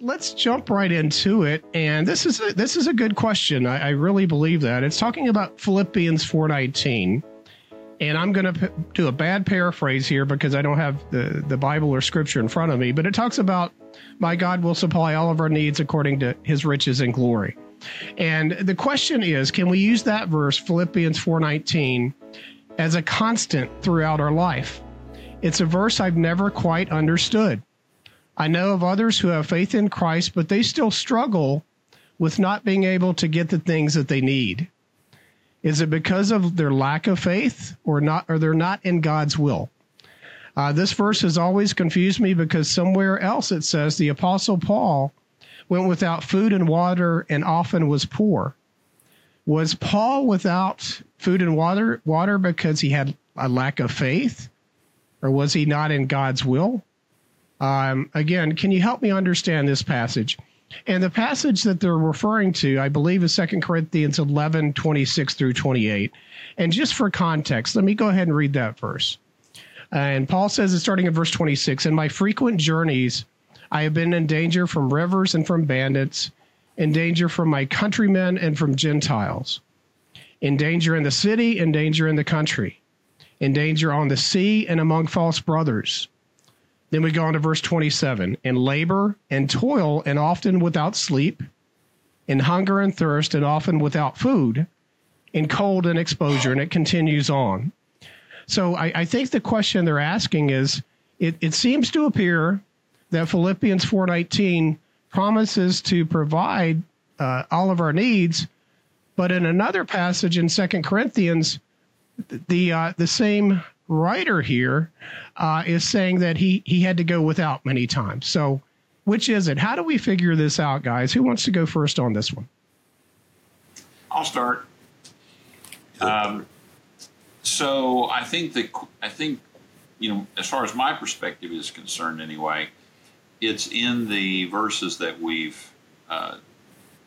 let's jump right into it. And this is a, this is a good question. I, I really believe that it's talking about Philippians four nineteen, and I'm going to do a bad paraphrase here because I don't have the the Bible or Scripture in front of me. But it talks about my God will supply all of our needs according to His riches and glory. And the question is, can we use that verse Philippians four nineteen as a constant throughout our life? It's a verse I've never quite understood. I know of others who have faith in Christ, but they still struggle with not being able to get the things that they need. Is it because of their lack of faith or not, or they're not in God's will? Uh, this verse has always confused me because somewhere else it says the Apostle Paul went without food and water and often was poor. Was Paul without food and water, water because he had a lack of faith, or was he not in God's will? Um, again, can you help me understand this passage? And the passage that they're referring to, I believe, is 2 Corinthians 11, 26 through 28. And just for context, let me go ahead and read that verse. And Paul says, it's starting at verse 26 In my frequent journeys, I have been in danger from rivers and from bandits, in danger from my countrymen and from Gentiles, in danger in the city, in danger in the country, in danger on the sea and among false brothers then we go on to verse 27 in labor and toil, and often without sleep, in hunger and thirst, and often without food, in cold and exposure. And it continues on. So I, I think the question they're asking is it, it seems to appear that Philippians 4:19 promises to provide uh, all of our needs, but in another passage in Second Corinthians, the uh, the same writer here uh, is saying that he he had to go without many times. So, which is it? How do we figure this out, guys? Who wants to go first on this one? I'll start. Um, so I think that I think you know, as far as my perspective is concerned, anyway, it's in the verses that we've uh,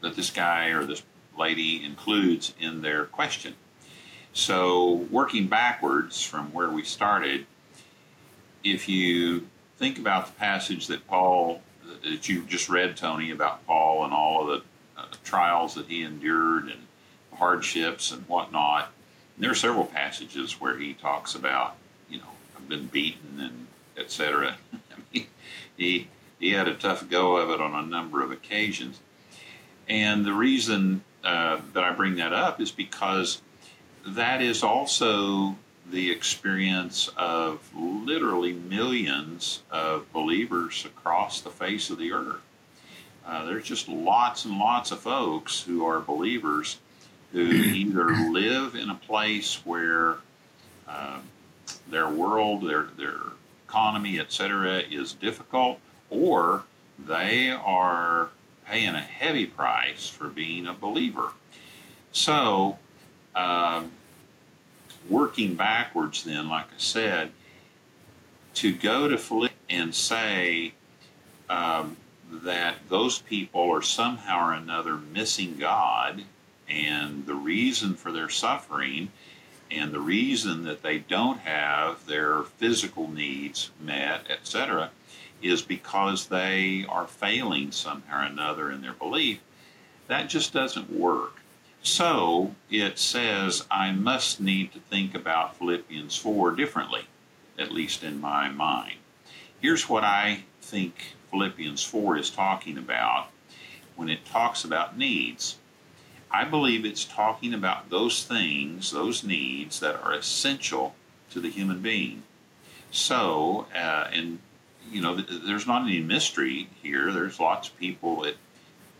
that this guy or this lady includes in their question. So, working backwards from where we started, if you think about the passage that Paul, that you just read, Tony, about Paul and all of the uh, trials that he endured and hardships and whatnot, and there are several passages where he talks about, you know, I've been beaten and etc. Mean, he he had a tough go of it on a number of occasions, and the reason uh, that I bring that up is because that is also the experience of literally millions of believers across the face of the earth. Uh, there's just lots and lots of folks who are believers who either live in a place where uh, their world, their their economy, etc., is difficult, or they are paying a heavy price for being a believer. So um, working backwards, then, like I said, to go to Philip and say um, that those people are somehow or another missing God, and the reason for their suffering and the reason that they don't have their physical needs met, etc., is because they are failing somehow or another in their belief. That just doesn't work. So it says I must need to think about Philippians 4 differently, at least in my mind. Here's what I think Philippians 4 is talking about when it talks about needs. I believe it's talking about those things, those needs that are essential to the human being. So, uh, and you know, there's not any mystery here. There's lots of people that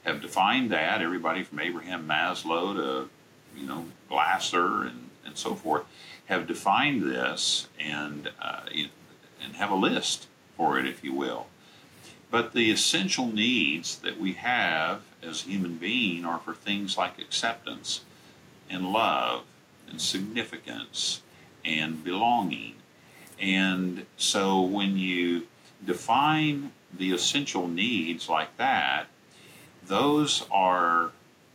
have defined that. Everybody from Abraham Maslow to, you know, Glasser and, and so forth have defined this and, uh, and have a list for it, if you will. But the essential needs that we have as human being are for things like acceptance and love and significance and belonging. And so when you define the essential needs like that, those are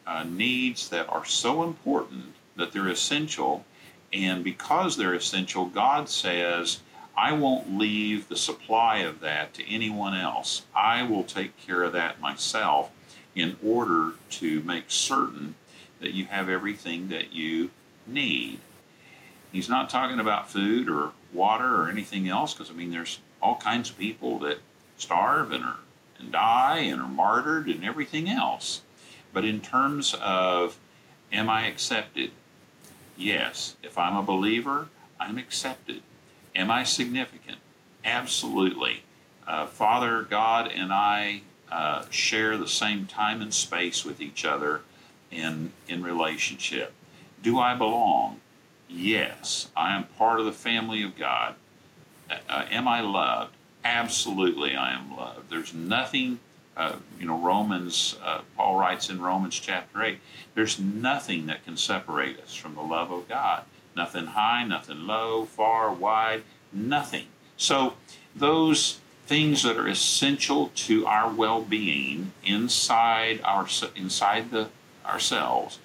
uh, needs that are so important that they're essential. And because they're essential, God says, I won't leave the supply of that to anyone else. I will take care of that myself in order to make certain that you have everything that you need. He's not talking about food or water or anything else because, I mean, there's all kinds of people that starve and, are, and die and are martyred and everything else. But in terms of, am I accepted? Yes. If I'm a believer, I'm accepted. Am I significant? Absolutely. Uh, Father God and I uh, share the same time and space with each other in in relationship. Do I belong? Yes, I am part of the family of God. Uh, uh, am I loved? Absolutely, I am loved. There's nothing, uh, you know, Romans, uh, Paul writes in Romans chapter 8, there's nothing that can separate us from the love of God. Nothing high, nothing low, far, wide, nothing. So, those things that are essential to our well-being inside our inside the ourselves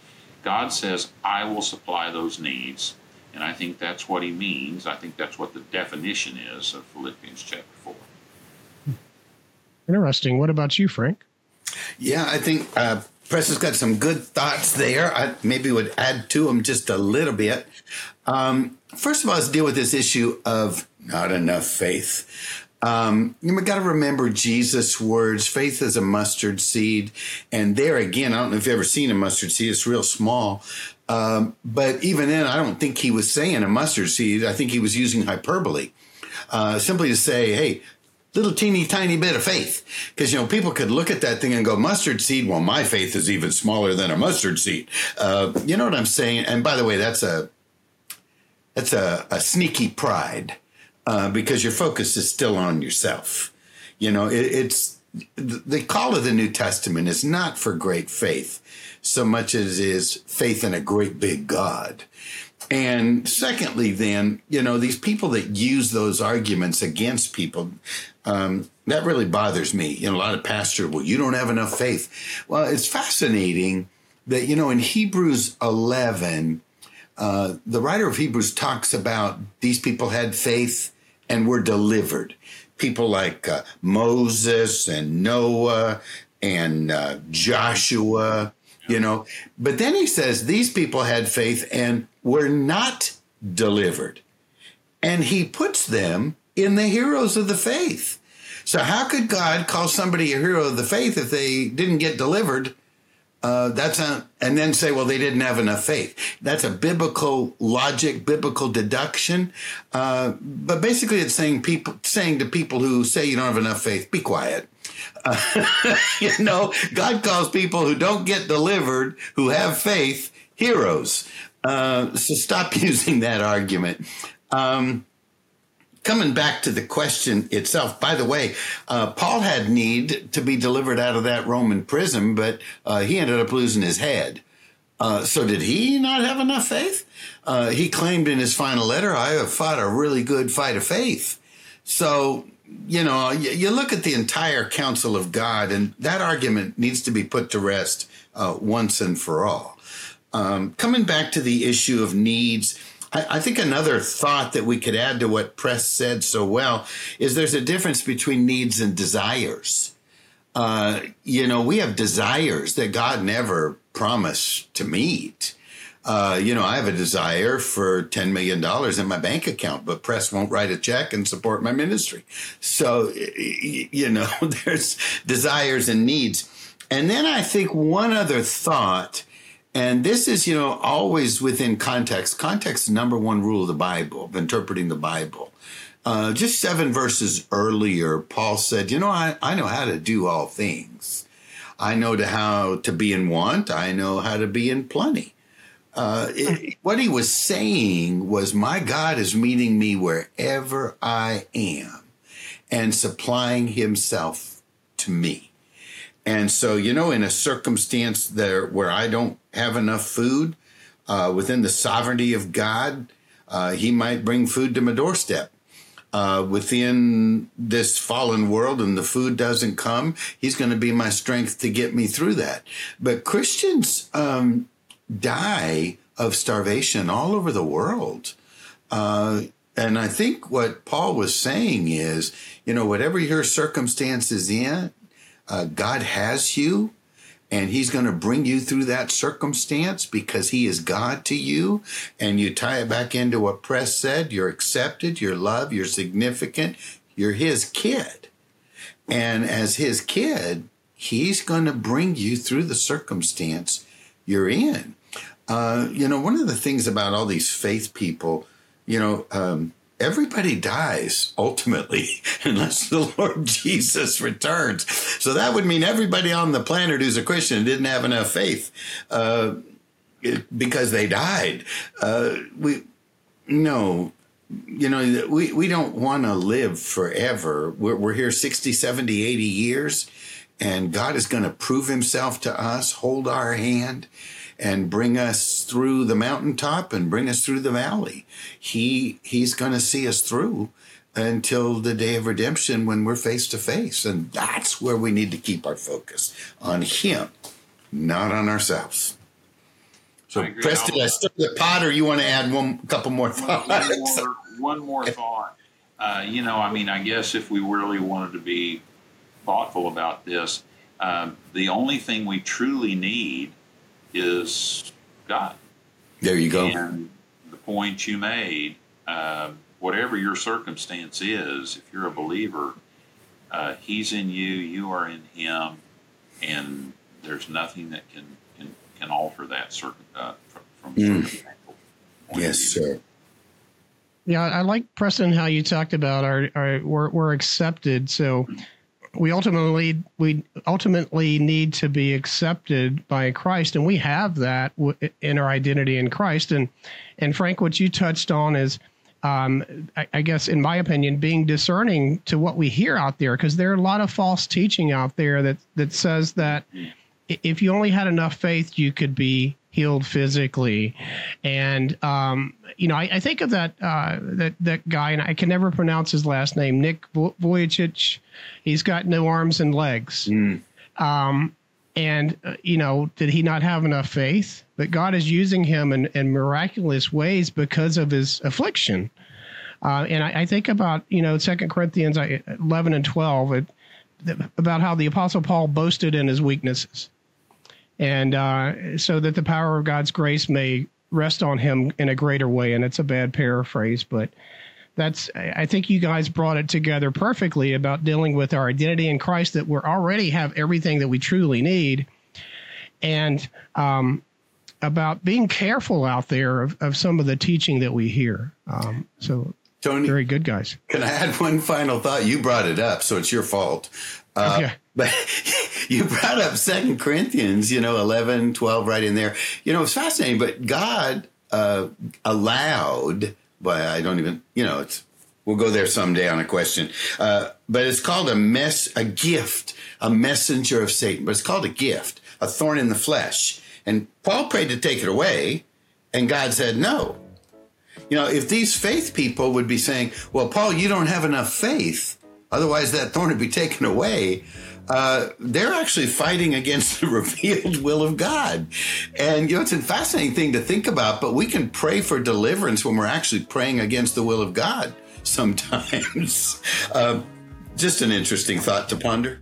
God says, I will supply those needs. And I think that's what he means. I think that's what the definition is of Philippians chapter 4. Interesting. What about you, Frank? Yeah, I think uh, Pres has got some good thoughts there. I maybe would add to them just a little bit. Um, first of all, let's deal with this issue of not enough faith. Um, you got to remember Jesus' words. Faith is a mustard seed, and there again, I don't know if you've ever seen a mustard seed. It's real small, um, but even then, I don't think he was saying a mustard seed. I think he was using hyperbole, uh, simply to say, "Hey, little teeny tiny bit of faith," because you know people could look at that thing and go, "Mustard seed." Well, my faith is even smaller than a mustard seed. Uh, you know what I'm saying? And by the way, that's a that's a, a sneaky pride uh, because your focus is still on yourself. You know, it, it's the call of the New Testament is not for great faith so much as is faith in a great big God. And secondly, then, you know, these people that use those arguments against people, um, that really bothers me. You know, a lot of pastors, well, you don't have enough faith. Well, it's fascinating that, you know, in Hebrews 11, uh, the writer of Hebrews talks about these people had faith and were delivered. People like uh, Moses and Noah and uh, Joshua, you know. But then he says these people had faith and were not delivered. And he puts them in the heroes of the faith. So, how could God call somebody a hero of the faith if they didn't get delivered uh, that's a, and then say, well, they didn't have enough faith. That's a biblical logic, biblical deduction. Uh, but basically, it's saying people saying to people who say you don't have enough faith, be quiet. Uh, you know, God calls people who don't get delivered, who have faith, heroes. Uh, so stop using that argument. Um, coming back to the question itself, by the way, uh, Paul had need to be delivered out of that Roman prison, but uh, he ended up losing his head. Uh, so did he not have enough faith? Uh, he claimed in his final letter, I have fought a really good fight of faith. So, you know, you, you look at the entire counsel of God, and that argument needs to be put to rest uh, once and for all. Um, coming back to the issue of needs, I, I think another thought that we could add to what Pres said so well is there's a difference between needs and desires. Uh, you know, we have desires that God never promised to meet. Uh, you know, I have a desire for $10 million in my bank account, but Pres won't write a check and support my ministry. So, you know, there's desires and needs. And then I think one other thought and this is, you know, always within context. Context is number one rule of the Bible, of interpreting the Bible. Uh, just seven verses earlier, Paul said, You know, I, I know how to do all things. I know to how to be in want. I know how to be in plenty. Uh, it, what he was saying was, My God is meeting me wherever I am and supplying himself to me. And so, you know, in a circumstance there where I don't have enough food, uh, within the sovereignty of God, uh, He might bring food to my doorstep. Uh, within this fallen world and the food doesn't come, He's going to be my strength to get me through that. But Christians um, die of starvation all over the world. Uh, And I think what Paul was saying is, you know, whatever your circumstances in, uh, God has you and he's going to bring you through that circumstance because he is God to you. And you tie it back into what Pres said you're accepted, you're loved, you're significant, you're his kid. And as his kid, he's going to bring you through the circumstance you're in. Uh, you know, one of the things about all these faith people, you know, um, everybody dies ultimately unless the Lord Jesus returns. So that would mean everybody on the planet who's a Christian didn't have enough faith uh, because they died. Uh, we no. You know, we, we don't want to live forever. We're, we're here 60, 70, 80 years, and God is going to prove himself to us, hold our hand and bring us through the mountaintop and bring us through the valley. He he's going to see us through until the day of redemption when we're face to face, and that's where we need to keep our focus on Him, not on ourselves. So, Preston, I still the pot, or you want to add one couple more thoughts? One more, one more thought. Uh, you know, I mean, I guess if we really wanted to be thoughtful about this, uh, the only thing we truly need is God. There you go. And the point you made, uh, whatever your circumstance is, if you're a believer, uh, He's in you, you are in Him, and there's nothing that can can, can alter that circum, uh, from, mm. Yes, sir. Yeah, I like Preston how you talked about our, our we're, we're accepted. So we ultimately we ultimately need to be accepted by Christ, and we have that in our identity in Christ. And and Frank, what you touched on is, um, I, I, guess, in my opinion, being discerning to what we hear out there, because there are a lot of false teaching out there that that says that if you only had enough faith, you could be healed physically. And um, you know, I, I, think of that uh, that that guy, and I can never pronounce his last name, Nick Vujicic. He's got no arms and legs. Mm. Um, and uh, you know, did he not have enough faith? But God is using him in, in miraculous ways because of his affliction. Uh, and I, I, think about you know Second Corinthians uh, eleven and twelve it, about how the Apostle Paul boasted in his weaknesses and uh, so that the power of God's grace may rest on him in a greater way. And it's a bad paraphrase, but that's I think you guys brought it together perfectly about dealing with our identity in Christ that we already have everything that we truly need, and um, about being careful out there of, of some of the teaching that we hear. Um, so. Tony, very good guys. Can I add one final thought? You brought it up, so it's your fault. Uh, okay. But you brought up Second Corinthians, you know, 11, 12, right in there. You know, it's fascinating, but God uh, allowed, but I don't even, you know, it's, we'll go there someday on a question. Uh, but it's called a mess, a gift, a messenger of Satan, but it's called a gift, a thorn in the flesh. And Paul prayed to take it away, and God said no. You know, if these faith people would be saying, well, Paul, you don't have enough faith, otherwise that thorn would be taken away uh, they're actually fighting against the revealed will of God. And, you know, it's a fascinating thing to think about, but we can pray for deliverance when we're actually praying against the will of God sometimes. uh, just an interesting thought to ponder.